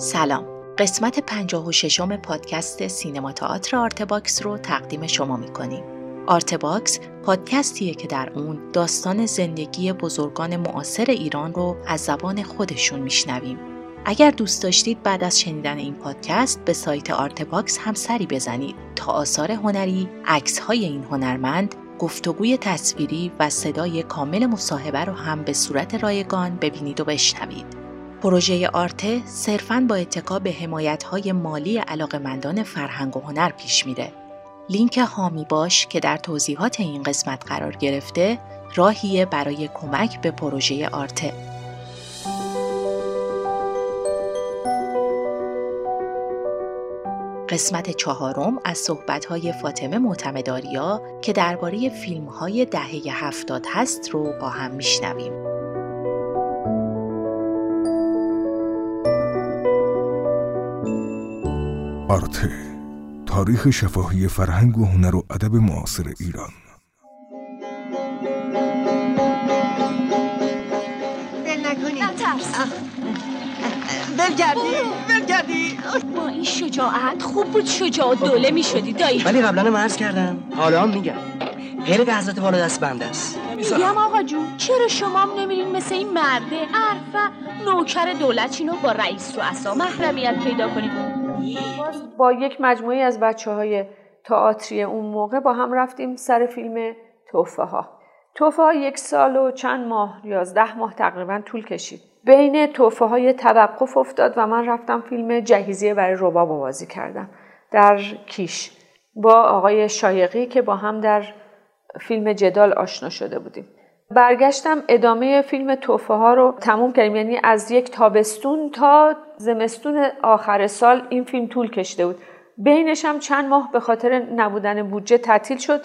سلام. قسمت 56 م پادکست سینما تئاتر Artbox رو تقدیم شما می‌کنیم. Artbox پادکستیه که در اون داستان زندگی بزرگان معاصر ایران رو از زبان خودشون میشنویم. اگر دوست داشتید بعد از شنیدن این پادکست به سایت Artbox هم سری بزنید. تا آثار هنری، عکس های این هنرمند، گفتگوی تصویری و صدای کامل مصاحبه رو هم به صورت رایگان ببینید و بشنوید. پروژه آرته صرفاً با اتکا به های مالی علاقمندان فرهنگ و هنر پیش میره. لینک هامی باش که در توضیحات این قسمت قرار گرفته راهیه برای کمک به پروژه آرته. قسمت چهارم از صحبت‌های فاطمه معتمداریا که درباره فیلم‌های دهه هفتاد هست رو با هم میشنویم. آرته تاریخ شفاهی فرهنگ و هنر و ادب معاصر ایران. دل نکنی. ول با این شجاعت خوب بود شجاع دوله می شدی دایی. ولی قبلا مرز کردم. حالا هم میگم. غیر که حضرت بالا دست بنده است. میگم آقا جون چرا شما هم نمیرین مثل این مرده عرفه نوکر دولت با رئیس و اصا محرمیت پیدا کنید با یک مجموعه از بچه های تئاتری اون موقع با هم رفتیم سر فیلم توفه ها توفه ها یک سال و چند ماه یازده ماه تقریبا طول کشید. بین توفه های توقف افتاد و من رفتم فیلم جهیزیه برای رباب بازی کردم در کیش. با آقای شایقی که با هم در فیلم جدال آشنا شده بودیم. برگشتم ادامه فیلم توفه ها رو تموم کردیم. یعنی از یک تابستون تا زمستون آخر سال این فیلم طول کشته بود. بینش هم چند ماه به خاطر نبودن بودجه تعطیل شد.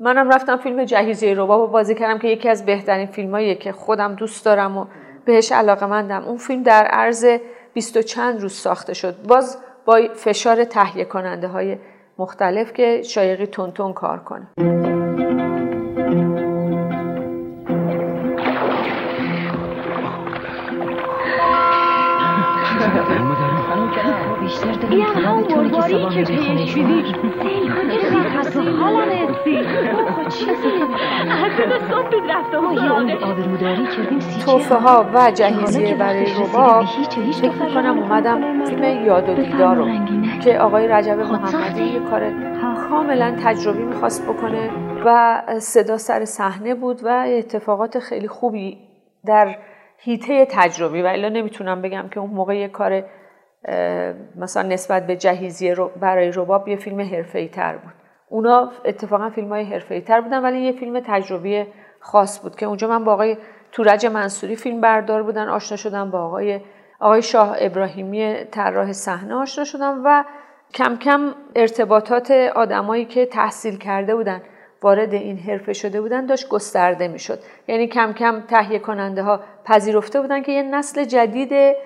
منم رفتم فیلم جهیزی روبا بازی کردم که یکی از بهترین فیلم که خودم دوست دارم و بهش علاقه مندم اون فیلم در عرض بیست و چند روز ساخته شد. باز با فشار تهیه کننده های مختلف که شایقی تونتون کار کنه. این هم برباری که پیش بیدی چه حالم استی. توفه ها و جهیزیه برای ربا فکر کنم اومدم فیلم یاد و دیدار رو. که آقای رجب محمدی یه کار کاملا تجربی می‌خواست بکنه و صدا سر صحنه بود و اتفاقات خیلی خوبی در هیته تجربی. و الا نمی‌تونم بگم که اون موقع یه کار مثلا نسبت به جهیزیه برای رباب یه فیلم حرفه‌ای تر بود. اونا اتفاقا فیلم های تر بودن ولی یه فیلم تجربی خاص بود که اونجا من با آقای تورج منصوری فیلم بردار بودن آشنا شدم با آقای آقای شاه ابراهیمی طراح صحنه آشنا شدم و کم کم ارتباطات آدمایی که تحصیل کرده بودن وارد این حرفه شده بودن داشت گسترده می‌شد. یعنی کم کم تهیه کننده ها پذیرفته بودن که یه نسل جدید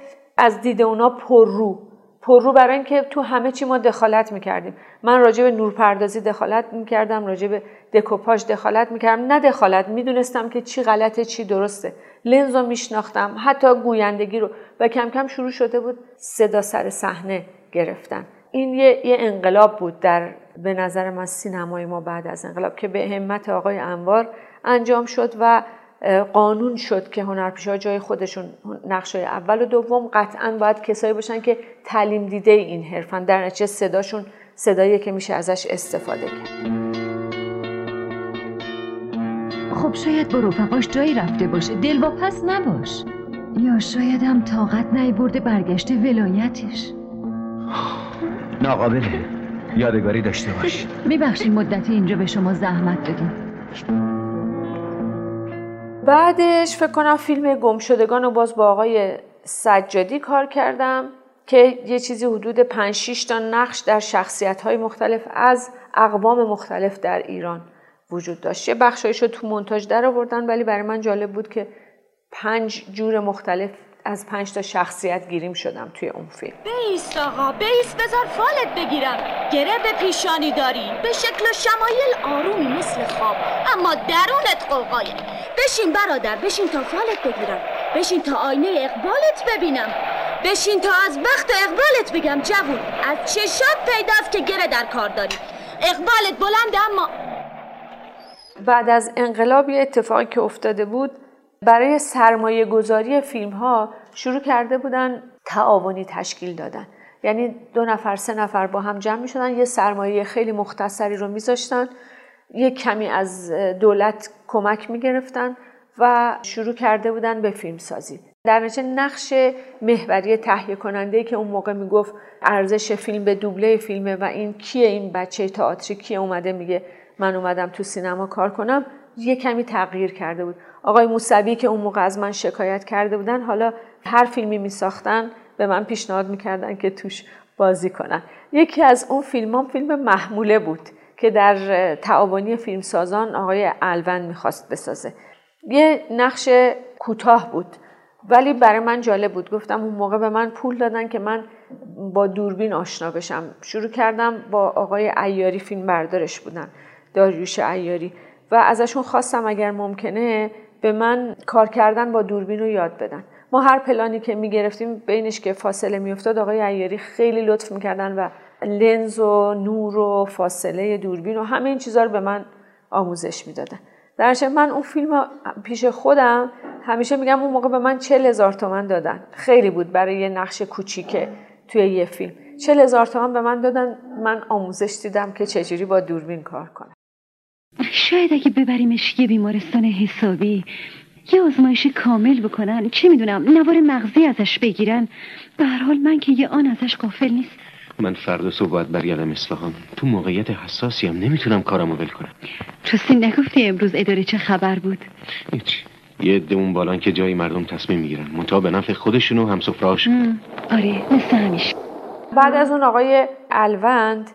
از دید اونا پررو پررو برای اینکه تو همه چی ما دخالت می‌کردیم. من راجع به نورپردازی دخالت می‌کردم راجع به دکوپاژ دخالت می‌کردم. نه دخالت می‌دونستم که چی غلطه چی درسته. لنز رو میشناختم حتی گویندگی رو. و کم کم شروع شده بود صدا سر صحنه گرفتن. این یه, یه انقلاب بود در به نظر من سینمای ما بعد از انقلاب که به همت آقای انوار انجام شد و قانون شد که هنرپیشه جای خودشون نقشه اول و دوم قطعا باید کسایی باشن که تعلیم دیده این حرفن. در نتیجه صداشون صدایی که میشه ازش استفاده کرد. خب شاید با رفقاش جایی رفته باشه. دل پس نباش. یا شاید هم طاقت برده برگشت ولایتش. ناقابله یادگاری داشته باش. میبخشید مدتی اینجا به شما زحمت دادیم. بعدش فکر کنم فیلم گمشدگان رو باز با آقای سجادی کار کردم که یه چیزی حدود 5 6 تا نقش در شخصیت های مختلف از اقوام مختلف در ایران وجود داشت. یه بخشایشو تو مونتاژ در آوردن ولی برای من جالب بود که پنج جور مختلف از پنج تا شخصیت گیریم شدم توی اون فیلم. بیست آقا بیست بذار فالت بگیرم. گره به پیشانی داری. به شکل شمایل آرومی مثل خواب. اما درونت قوقایه بشین برادر بشین تا فالت بگیرم. بشین تا آینه اقبالت ببینم. بشین تا از بخت و اقبالت بگم جوون. از چشات پیداست که گره در کار داری. اقبالت بلند اما بعد از انقلاب یه اتفاقی که افتاده بود برای سرمایه گذاری فیلم ها شروع کرده بودن تعاونی تشکیل دادن. یعنی دو نفر سه نفر با هم جمع می شدن یه سرمایه خیلی مختصری رو میذاشتن یه کمی از دولت کمک می گرفتن و شروع کرده بودن به فیلم سازی در نتیجه نقش محوری تهیه کننده که اون موقع می‌گفت ارزش فیلم به دوبله فیلمه و این کیه این بچه تئاتری کیه اومده میگه من اومدم تو سینما کار کنم یه کمی تغییر کرده بود. آقای موسوی که اون موقع از من شکایت کرده بودن حالا هر فیلمی میساختن به من پیشنهاد می‌کردن که توش بازی کنن. یکی از اون فیلم فیلم محموله بود که در تعاونی فیلمسازان آقای الوند می‌خواست بسازه. یه نقش کوتاه بود ولی برای من جالب بود. گفتم اون موقع به من پول دادن که من با دوربین آشنا بشم. شروع کردم با آقای ایاری فیلم بردارش بودن داریوش ایاری و ازشون خواستم اگر ممکنه به من کار کردن با دوربین رو یاد بدن. ما هر پلانی که می‌گرفتیم بینش که فاصله میافتاد آقای ایاری خیلی لطف می‌کردن و لنز و نور و فاصله دوربین و همه این چیزها رو به من آموزش می‌دادن. در من اون فیلم پیش خودم همیشه میگم اون موقع به من چل هزار تومن دادن. خیلی بود برای یه نقش کوچیکه توی یه فیلم. چل هزار تومن به من دادن من آموزش دیدم که چجوری با دوربین کار کنم. شاید اگه ببریمش یه بیمارستان حسابی یه آزمایش کامل بکنن چه می‌دونم نوار مغزی ازش بگیرن. به هر حال من که یه آن ازش قافل نیست من فردا صبح باید برگردم اصفهان. تو موقعیت حساسی هم نمی‌تونم کارمو ول کنم. راستی نگفتی امروز اداره چه خبر بود؟ هیچ. یه عده اون بالان که جای مردم تصمیم می‌گیرن. منتها به نفع خودشون و همسفرهاش آره مثل همیشه. بعد از اون آقای الوند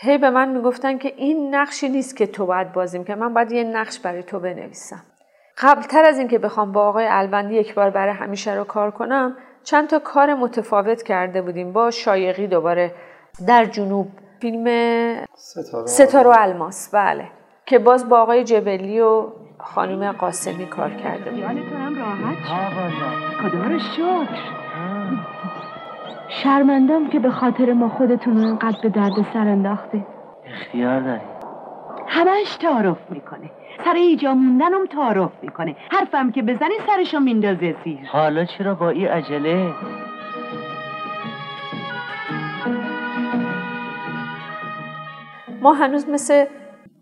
هی به من می‌گفتن که این نقشی نیست که تو باید بازیم که من باید یه نقش برای تو بنویسم. قبلتر از اینکه بخوام با آقای الوندی یک بار برای همیشه رو کار کنم چند تا کار متفاوت کرده بودیم. با شایقی دوباره در جنوب فیلم ستاره و الماس بله که باز با آقای جبلی و خانم قاسمی کار کرده بود تو هم راحت شد. خدا رو شکر. شرمندم که به خاطر ما خودتون رو اینقدر به درد سر انداخته. اختیار داری؟ همش تعارف می‌کنه. سر ایجا موندنم تعارف می‌کنه. حرفم که بزنی سرشو میندازه زیر. حالا چرا با این عجله؟ ما هنوز مثل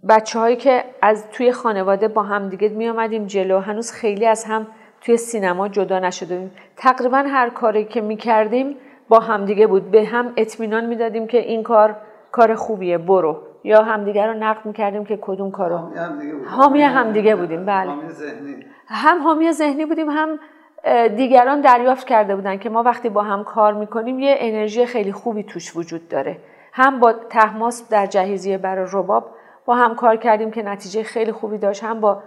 بچه هایی که از توی خانواده با هم دیگه می آمدیم جلو هنوز خیلی از هم توی سینما جدا نشده بودیم. تقریبا هر کاری که می کردیم با همدیگه بود. به هم اطمینان می‌دادیم که این کار کار خوبیه برو. یا همدیگه رو نقد می‌کردیم که کدوم کارو. حامی همدیگه بودیم. بله. هم حامی ذهنی بودیم هم دیگران دریافت کرده بودن که ما وقتی با هم کار می‌کنیم یه انرژی خیلی خوبی توش وجود داره. هم با تحماس در جهیزیه برای رباب با هم کار کردیم که نتیجه خیلی خوبی داشت. هم با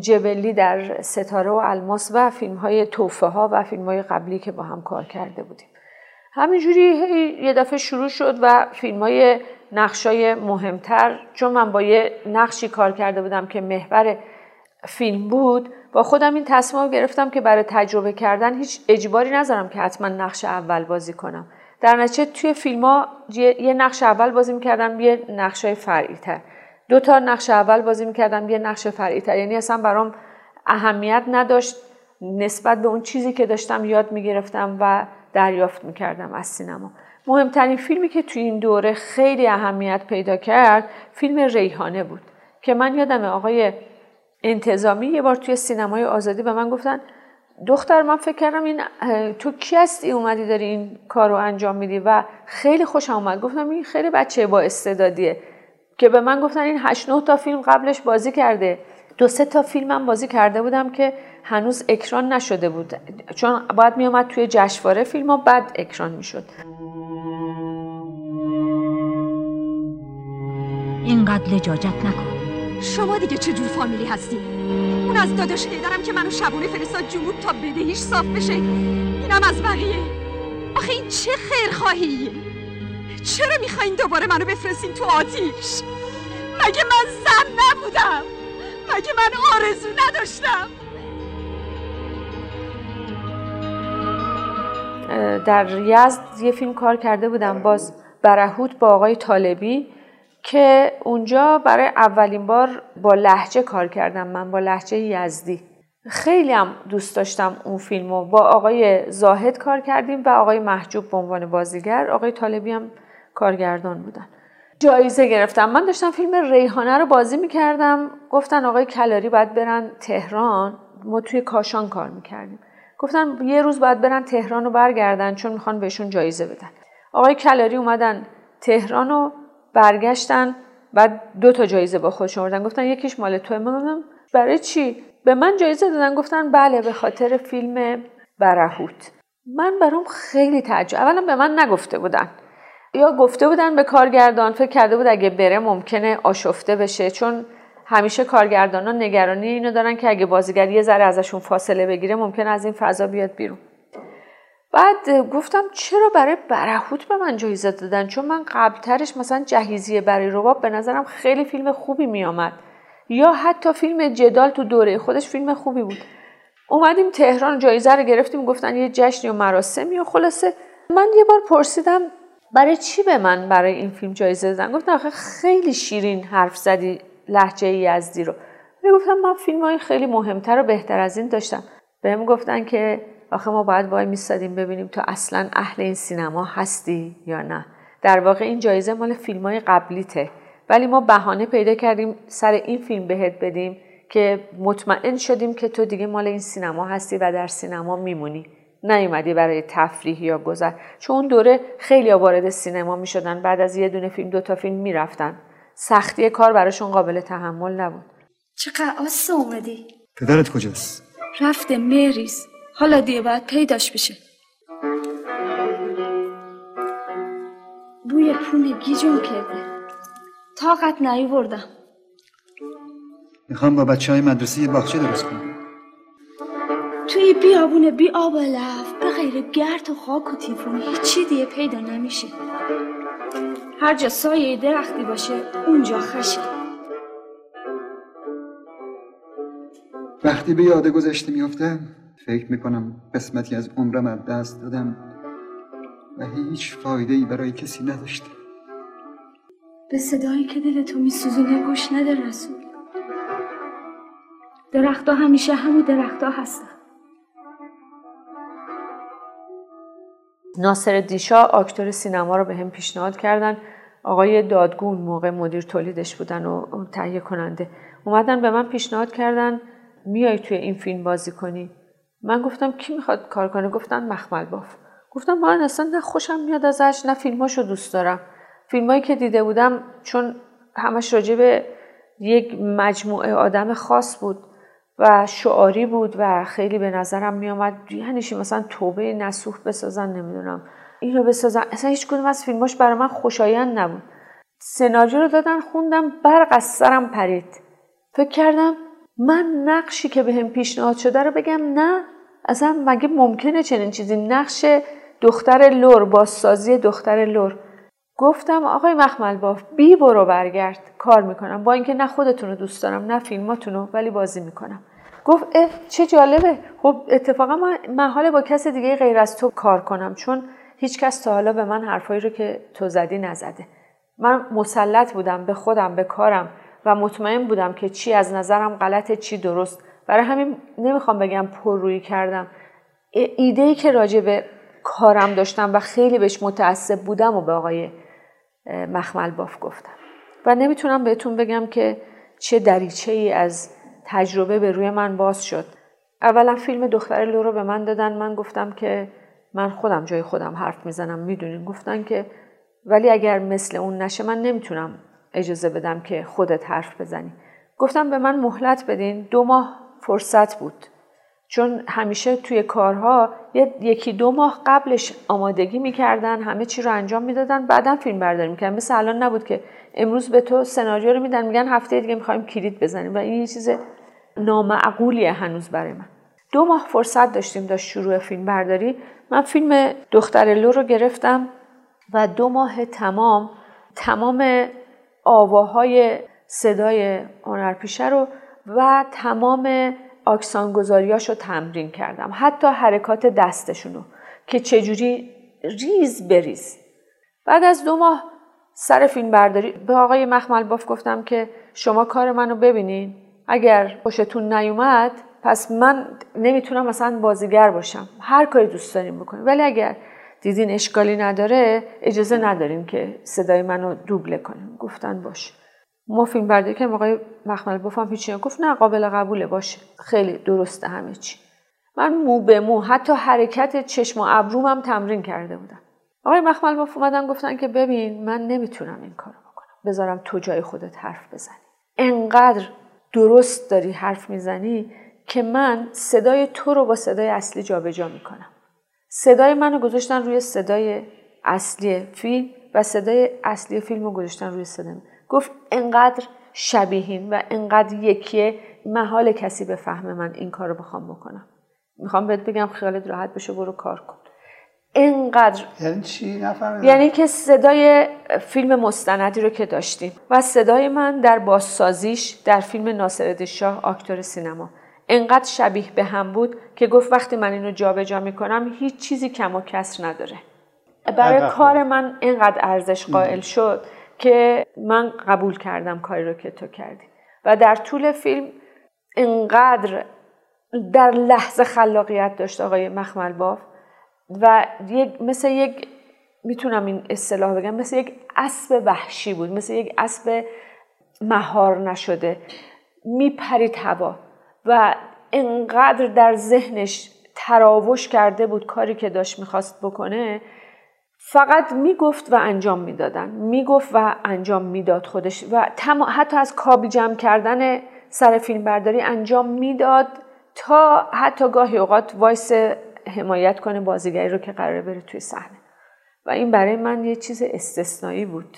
جبلی در ستاره و الماس و فیلم های توفه ها و فیلم های قبلی که با هم کار کرده بودیم. همینجوری یه دفعه شروع شد و فیلم های نقشای مهمتر چون من با یه نقشی کار کرده بودم که محور فیلم بود با خودم این تصمیم گرفتم که برای تجربه کردن هیچ اجباری نذارم که حتما نقش اول بازی کنم. در نتیجه توی فیلم ها یه نقش اول بازی می‌کردم یه نقش های فرعی تر دو تا نقش اول بازی می‌کردم یه نقش فرعی تر یعنی اصلا برام اهمیت نداشت. نسبت به اون چیزی که داشتم یاد می‌گرفتم و دریافت می‌کردم از سینما. مهمترین فیلمی که توی این دوره خیلی اهمیت پیدا کرد فیلم ریحانه بود که من یادم آقای انتظامی یه بار توی سینمای آزادی به من گفتن دختر من فکر کردم این تو کی هستی؟ اومدی داری این کار رو انجام میدی. و خیلی خوش آمد. گفتم این خیلی بچه با استعدادیه. که به من گفتن این هشت نه تا فیلم قبلش بازی کرده. دو سه تا فیلم هم بازی کرده بودم که هنوز اکران نشده بود. چون باید میومد توی جشنواره فیلم ها بعد اکران می‌شد. اینقدر لجاجت نکن. شما دیگه چه جور فامیلی هستی؟ اون از داداش هیدرم که منو شبونه فرستاد جنوب تا بدهیش صاف بشه. اینم از بقیه. آخه این چه خیرخواهیه چرا می‌خواین دوباره منو بفرستین تو آتیش؟ مگه من زن نبودم؟ مگه من آرزو نداشتم. در یزد یه فیلم کار کرده بودم باز برهوت با آقای طالبی که اونجا برای اولین بار با لحجه کار کردم من با لحجه یزدی. خیلی هم دوست داشتم اون فیلمو. با آقای زاهد کار کردیم و آقای محجوب به عنوان بازیگر. آقای طالبی هم کارگردان بودن. جایزه گرفتم. من داشتم فیلم ریحانه رو بازی می‌کردم. گفتن آقای کلاری باید برن تهران. ما توی کاشان کار می‌کردیم. گفتن یه روز باید برن تهران رو برگردن چون می‌خوان بهشون جایزه بدن. آقای کلاری اومدن تهران رو برگشتن. بعد دو تا جایزه با خودشون آوردن. گفتن یکیش مال تو من برای چی؟ به من جایزه دادن. گفتن بله به خاطر فیلم برهوت. من برام خیلی تعجب. اولا به من نگفته بودن. یا گفته بودن به کارگردان فکر کرده بود اگه بره ممکنه آشفته بشه چون همیشه کارگردان نگرانی اینو دارن که اگه بازیگر یه ذره ازشون فاصله بگیره ممکنه از این فضا بیاد بیرون. بعد گفتم چرا برای برهوت به من جایزه دادن؟ چون من قبلترش مثلا جهیزیه برای رباب به نظرم خیلی فیلم خوبی میآمد. یا حتی فیلم جدال تو دوره خودش فیلم خوبی بود. اومدیم تهران جایزه رو گرفتیم گفتن یه جشنی و مراسمی و خلاصه. من یه بار پرسیدم برای چی به من برای این فیلم جایزه دادن؟ گفتن آخه خیلی شیرین حرف زدی لحجه یزدی رو می گفتم من فیلم های خیلی مهمتر و بهتر از این داشتم. بهم گفتن که آخه ما باید وای میستادیم ببینیم تو اصلا اهل این سینما هستی یا نه. در واقع این جایزه مال فیلم های قبلیته. ولی ما بهانه پیدا کردیم سر این فیلم بهت بدیم که مطمئن شدیم که تو دیگه مال این سینما هستی و در سینما میمونی. نیومدی برای تفریح یا گذر. چون اون دوره خیلی وارد سینما می‌شدن بعد از یه دونه فیلم دوتا فیلم می‌رفتن. سختی کار براشون قابل تحمل نبود. چقدر آسه اومدی. پدرت کجاست؟ رفته مریز حالا دیگه باید پیداش بشه. بوی پون گیجون کرده. طاقت نیوردم می‌خوام با بچه های مدرسه یه باغچه درست کنم. توی بیابون بی آب و لف به غیر گرد و خاک و تیفون هیچی دیگه پیدا نمیشه. هر جا سایه درختی باشه اونجا خشه وقتی به یاد گذشته میفتم فکر می‌کنم قسمتی از عمرم از دست دادم و هیچ فایده ای برای کسی نداشته به صدایی که دل تو میسوزونه گوش نده رسول. درختها همیشه همون درختها هستن. ناصر دیشا آکتور سینما رو به هم پیشنهاد کردن. آقای دادگون موقع مدیر تولیدش بودن و تهیه کننده. اومدن به من پیشنهاد کردن میای توی این فیلم بازی کنی؟ من گفتم کی می‌خواد کار کنه؟ گفتن مخمل باف. گفتم من اصلا نه خوشم میاد ازش نه فیلماشو دوست دارم. فیلمایی که دیده بودم چون همش راجع به یک مجموعه آدم خاص بود و شعاری بود و خیلی به نظرم میآمد. یعنی مثلا توبه نسوح بسازن نمی‌دونم. اینو بسازن. اصلا هیچ کدوم از فیلماش برای من خوشایند نبود. سناریو رو دادن خوندم برق از سرم پرید. فکر کردم من نقشی که بهم به پیشنهاد شده رو بگم نه. اصلا مگه ممکنه چنین چیزی؟ نقش دختر لور بازسازی دختر لور. گفتم آقای مخمل باف بی برو برگرد. کار می‌کنم. با اینکه نه خودتون رو دوست دارم نه فیلماتون رو ولی بازی می‌کنم. گفت چه جالبه. خب اتفاقا من محاله با کس دیگه غیر از تو کار کنم چون هیچ کس تا حالا به من حرفایی رو که تو زدی نزده. من مسلط بودم به خودم به کارم و مطمئن بودم که چی از نظرم غلطه چی درست. برای همین نمی‌خوام بگم پررویی کردم. ایده ای که راجع به کارم داشتم و خیلی بهش متعصب بودم و به آقای مخمل باف گفتم. و نمی‌تونم بهتون بگم که چه دریچه ای از تجربه به روی من باز شد. اولا فیلم دختر لو رو به من دادن. من گفتم که من خودم جای خودم حرف می‌زنم. می‌دونین؟ گفتن که ولی اگر مثل اون نشه من نمی‌تونم اجازه بدم که خودت حرف بزنی. گفتم به من مهلت بدین. دو ماه فرصت بود. چون همیشه توی کارها یکی دو ماه قبلش آمادگی می‌کردن همه چی رو انجام می‌دادن. بعدا فیلم برداری می‌کردن. مثل الان نبود که امروز به تو سناریو رو میدن. میگن هفته دیگه می‌خوایم کلید بزنیم و این یه چیز نامعقولیه هنوز برای من. دو ماه فرصت داشتیم داشت شروع فیلم برداری. من فیلم دختر لو رو گرفتم و دو ماه تمام تمام آواهای صدای هنرپیشه رو و تمام آکسان رو تمرین کردم. حتی حرکات دستشون رو که چجوری ریز بریز بعد از دو ماه سر فیلم برداری به آقای مخمل باف گفتم که شما کار منو ببینین. اگر خوشتون نیومد پس من نمی‌تونم مثلا بازیگر باشم. هر کاری دوست داریم بکنیم. ولی اگر دیدین اشکالی نداره اجازه نداریم که صدای منو دوبله کنیم. گفتن باش. ما فیلم برداری که آقای مخمل بافم هیچی گفت نه قابل قبوله. باشه. خیلی درسته همه چی. من مو به مو حتی حرکت چشم و ابروم هم تمرین کرده بودم. آقای مخمل باف اومدن گفتن که ببین من نمی‌تونم این کارو بکنم. بذارم تو جای خودت حرف بزنی. انقدر درست داری حرف می‌زنی که من صدای تو رو با صدای اصلی جابجا می‌کنم. صدای منو گذاشتن روی صدای اصلی فیلم و صدای اصلی فیلم رو گذاشتن روی صدای گفت انقدر شبیهین و انقدر یکیه محال کسی به فهم من این کار رو بخوام بکنم. می‌خوام بهت بگم خیالت راحت بشه برو کار کن. انقدر یعنی چی؟ نفهمیدم. یعنی که صدای فیلم مستندی رو که داشتیم. و صدای من در بازسازیش در فیلم ناصرالدین شاه آکتور سینما. انقدر شبیه به هم بود که گفت وقتی من اینو جابجا می‌کنم هیچ چیزی کم و کسر نداره. برای کار من اینقدر ارزش قائل شد که من قبول کردم کاری رو که تو کردی. و در طول فیلم انقدر در لحظه خلاقیت داشت آقای مخمل باف. و یک مثل یک می‌تونم این اصطلاح بگم مثل یک اسب وحشی بود مثل یک اسب مهار نشده. میپرید هوا و انقدر در ذهنش تراوش کرده بود کاری که داشت می‌خواست بکنه فقط می‌گفت و انجام می‌دادن. می‌گفت و انجام می‌داد خودش و حتی از کابی جمع کردن سر فیلم برداری انجام می‌داد تا حتی گاهی اوقات وایس حمایت کنه بازیگری رو که قراره بره توی صحنه. و این برای من یه چیز استثنایی بود.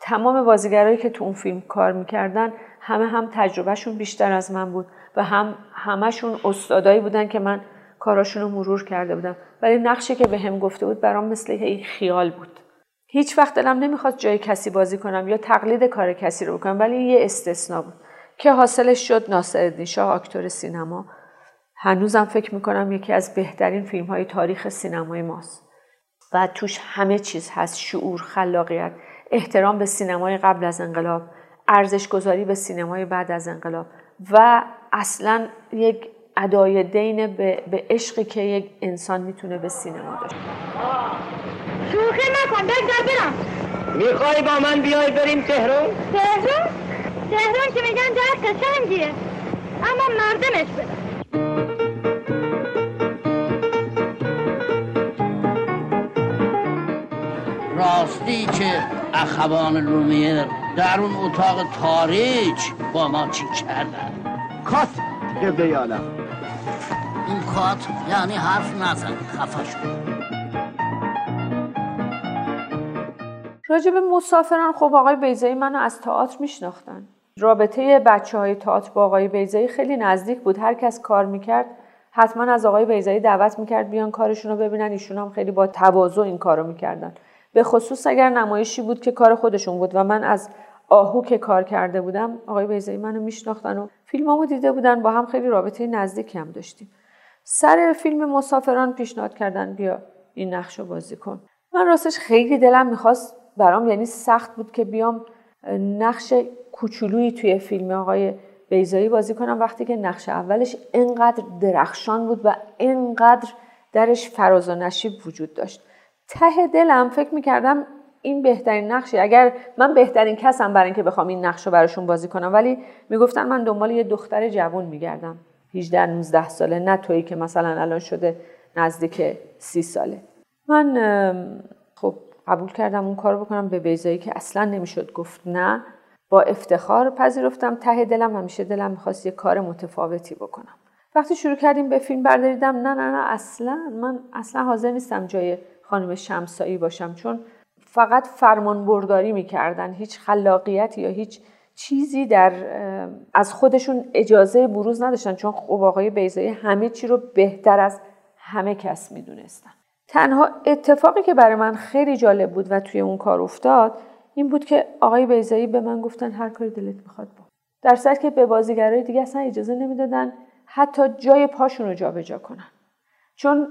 تمام بازیگرایی که تو اون فیلم کار می‌کردن همه هم تجربهشون بیشتر از من بود و هم همشون استادایی بودن که من کاراشون رو مرور کرده بودم. ولی نقشی که به هم گفته بود برام مثل یه خیال بود. هیچ وقت دلم نمی‌خواد جای کسی بازی کنم یا تقلید کار کسی رو بکنم ولی یه استثنا بود. که حاصلش شد ناصرالدین شاه آکتور سینما. هنوزم فکر می‌کنم یکی از بهترین فیلم های تاریخ سینمای ماست. و توش همه چیز هست. شعور خلاقیت احترام به سینمای قبل از انقلاب ارزش گذاری به سینمای بعد از انقلاب. و اصلا یک ادای دین به, به عشقی که یک انسان می‌تونه به سینما داشته شوخی نکن بگذار برم. می‌خوای با من بیای بریم تهران؟ تهران؟ تهران که میگن در قشنگیه. اما مردمش بده راستی که اخوان لومیر در اون اتاق تاریک با ما چی کردن؟ کات قبله عالم این کات یعنی حرف نزن خفش راجب مسافران خب آقای بیزایی منو از تئاتر میشناختن. رابطه بچه های تئاتر با آقای بیزایی خیلی نزدیک بود. هر کس کار می‌کرد حتما از آقای بیزایی دعوت می‌کرد بیان کارشون رو ببینن. ایشون هم خیلی با تواضع این کارو می‌کردن. به خصوص اگر نمایشی بود که کار خودشون بود و من از آهو که کار کرده بودم آقای بیزایی منو میشناختن و فیلمامو دیده بودن با هم خیلی رابطه نزدیکی هم داشتیم. سر فیلم مسافران پیشنهاد کردن بیا این نقش رو بازی کن. من راستش خیلی دلم می‌خواست برام یعنی سخت بود که بیام نقش کوچولویی توی فیلم آقای بیزایی بازی کنم وقتی که نقش اولش انقدر درخشان بود و انقدر درش فراز و نشیب وجود داشت. ته دلم فکر می‌کردم این بهترین نقشه اگر من بهترین کسم برای اینکه بخوام این نقش رو براشون بازی کنم ولی می‌گفتن من دنبال یه دختر جوان میگردم 18 19 ساله نه تویی که مثلا الان شده نزدیک سی ساله. من خب قبول کردم اون کار بکنم به بیزایی که اصلا نمی‌شد گفت نه. با افتخار پذیرفتم ته دلم همیشه دلم می‌خواست یه کار متفاوتی بکنم. وقتی شروع کردیم به فیلم برداریدم نه نه نه اصلا من اصلا حاضر نیستم جای خانم شمسایی باشم چون فقط فرمان برداری می‌کردن هیچ خلاقیتی یا هیچ چیزی در از خودشون اجازه بروز نداشتن چون خب آقای بیزایی همه چی رو بهتر از همه کس می‌دونستن. تنها اتفاقی که برای من خیلی جالب بود و توی اون کار افتاد این بود که آقای بیزایی به من گفتن هر کاری دلت می‌خواد با. در صورت که به بازیگرای دیگه اصلا اجازه نمی‌دادن حتی جای پاشون رو جابجا کنن. چون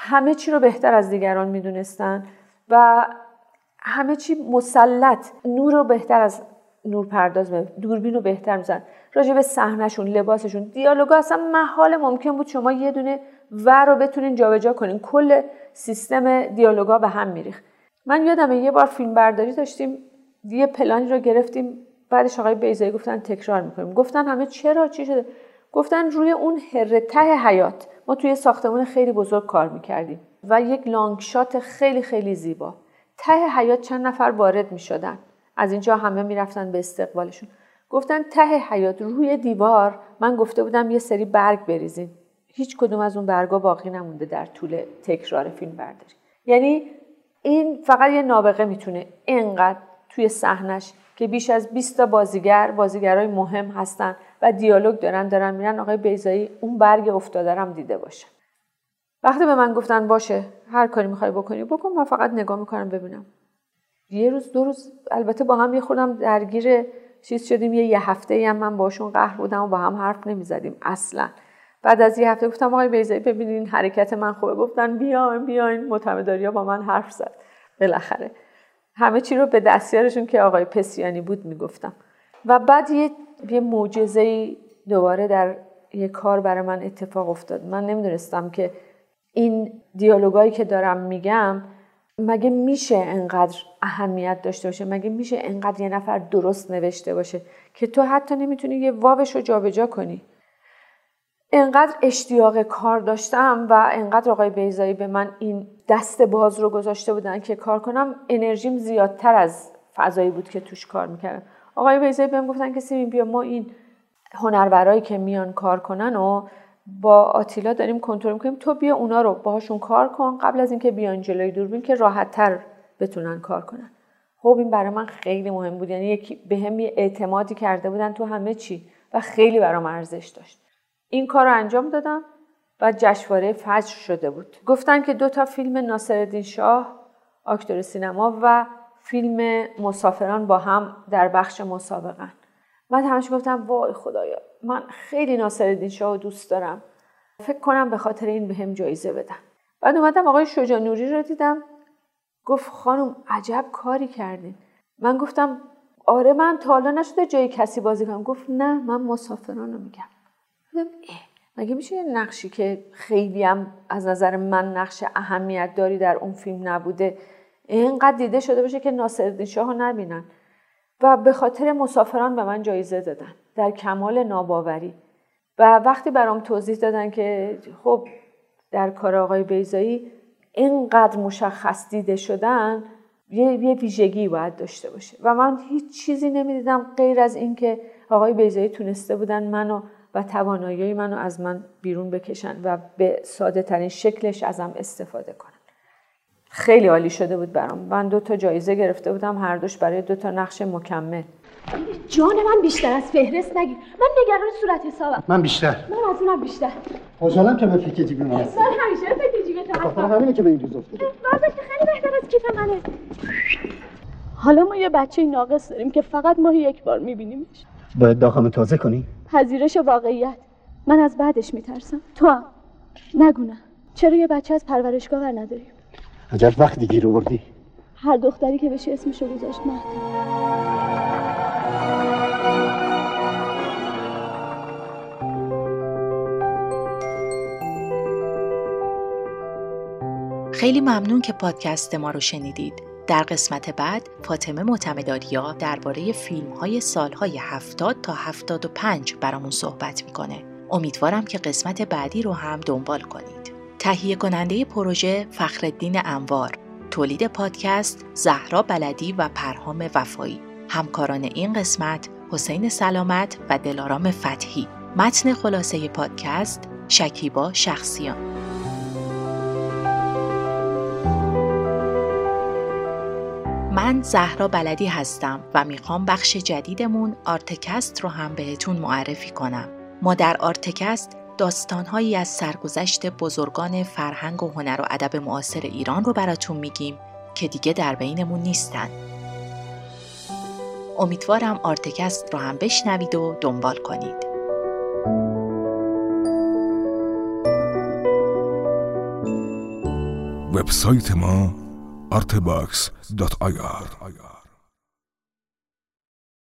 همه چی رو بهتر از دیگران می‌دونستن و همه چی مسلط نور رو بهتر از نور پرداز دوربین رو بهتر میزن راجع به صحنهشون لباسشون دیالوگا اصلا محال ممکن بود شما یه دونه و رو بتونین جابجا کنین. کل سیستم دیالوگا به هم میریخت. من یادمه یه بار فیلم برداری داشتیم یه پلانی رو گرفتیم بعدش آقای بیزایی گفتن تکرار می‌کنیم. گفتن همه چرا چی شده؟ گفتن روی اون هر ته حیات. ما توی ساختمون خیلی بزرگ کار می‌کردیم و یک لانگ شات خیلی خیلی زیبا. ته حیات چند نفر وارد می‌شدن. از اینجا همه می‌رفتن به استقبالشون. گفتن ته حیات روی دیوار. من گفته بودم یه سری برگ بریزین. هیچ کدوم از اون برگا باقی نمونده در طول تکرار فیلم برداری. یعنی این فقط یه نابغه می‌تونه اینقدر توی صحنش که بیش از 20 تا بازیگر بازیگرای مهم هستن و دیالوگ دارن دارن میرن. آقای بیزایی اون برگ افتادرم دیده باشه. وقتی به من گفتن باشه هر کاری می‌خوای بکنی بکن. من فقط نگاه می‌کنم ببینم. یه روز دو روز البته با هم یه خودم درگیر چیز شدیم. یه یه هفته هم من باشون قهر بودم و با هم حرف نمی‌زدیم اصلا. بعد از یه هفته گفتم آقای بیزایی ببینین حرکت من خوبه. گفتن بیاین بیاین. متمداریا با من حرف زد. بالاخره همه چی رو به دستیارشون که آقای پسیانی بود می‌گفتم. و بعد یه, یه معجزه دوباره در یه کار برای من اتفاق افتاد. من نمی‌دونستم که این دیالوگایی که دارم میگم مگه میشه انقدر اهمیت داشته باشه؟ مگه میشه انقدر یه نفر درست نوشته باشه که تو حتی نمی‌تونی یه واوش رو جابجا کنی؟ انقدر اشتیاق کار داشتم و انقدر آقای بیزایی به من این دست باز رو گذاشته بودن که کار کنم انرژیم زیادتر از فضایی بود که توش کار می‌کردم. آقای بیزایی بهم گفتن که سیمین بیا ما این هنرورایی که میان کار کنن و با آتیلا داریم کنترل می‌کنیم. تو بیا اونا رو باهاشون کار کن قبل از اینکه بیان جلوی دوربین که راحت تر بتونن کار کنن. خب این برای من خیلی مهم بود. یعنی یکی به هم یه اعتمادی کرده بودن تو همه چی و خیلی برام ارزش داشت. این کار رو انجام دادم. و جشنواره فجر شده بود. گفتن که دو تا فیلم ناصرالدین شاه آکتور سینما و فیلم مسافران با هم در بخش مسابقن. من همش گفتم وای خدایا من خیلی ناصرالدین شاه دوست دارم. فکر کنم به خاطر این به هم جایزه بدم بعد اومدم آقای شجا نوری رو دیدم. گفت خانم عجب کاری کردین. من گفتم آره من تا حالا نشده جای کسی بازی کنم. گفت نه من مسافران رو میگم. مگه میشه یه نقشی که خیلی هم از نظر من نقش اهمیت داری در اون فیلم نبوده اینقدر دیده شده باشه که ناصرالدین شاه نبینن و به خاطر مسافران به من جایزه دادن در کمال ناباوری. و وقتی برام توضیح دادن که خب در کار آقای بیزایی اینقدر مشخص دیده شدن یه, یه ویژگی باید داشته باشه. و من هیچ چیزی نمی‌دیدم غیر از اینکه آقای بیزایی تونسته بودن منو و توانایی منو از من بیرون بکشن و به ساده ترین شکلش ازم استفاده کنن. خیلی عالی شده بود برام. من دو تا جایزه گرفته بودم هر دوش برای دو تا نقش مکمل. جان من بیشتر از فهرست نگیر. من نگران صورت حسابم. من بیشتر. من از اونم بیشتر. خوشحالم که به فکر جیبی من من همیشه فکر جیبی تو هستم همینه که به این روز افتاده که خیلی بهتر از کیف منه. حالا ما یه بچه ناقص داریم که فقط ماهی یک بار میبینیمش. باید داخم تازه کنی؟ پذیرش واقعیت. من از بعدش میترسم. تو هم. نگونه چرا یه بچه از پرورشگاه ور نداریم عجب وقتی گیر آوردی. هر دختری که بشه اسمشو گذاشت مهد خیلی ممنون که پادکست ما رو شنیدید. در قسمت بعد فاطمه معتمداریا درباره فیلم های سالهای 70 تا 75 برامون صحبت می‌کنه. امیدوارم که قسمت بعدی رو هم دنبال کنید. تهیه کننده پروژه فخردین انوار تولید پادکست زهرا بلدی و پرهام وفایی همکاران این قسمت حسین سلامت و دلارام فتحی متن خلاصه پادکست شکیبا شخصیان من زهرا بلدی هستم و می‌خوام بخش جدیدمون آرتکست رو هم بهتون معرفی کنم. ما در Artcast داستانهایی از سرگذشت بزرگان فرهنگ و هنر و ادب معاصر ایران رو براتون میگیم که دیگه در بینمون نیستن. امیدوارم Artcast رو هم بشنوید و دنبال کنید. وبسایت ما artbox.ir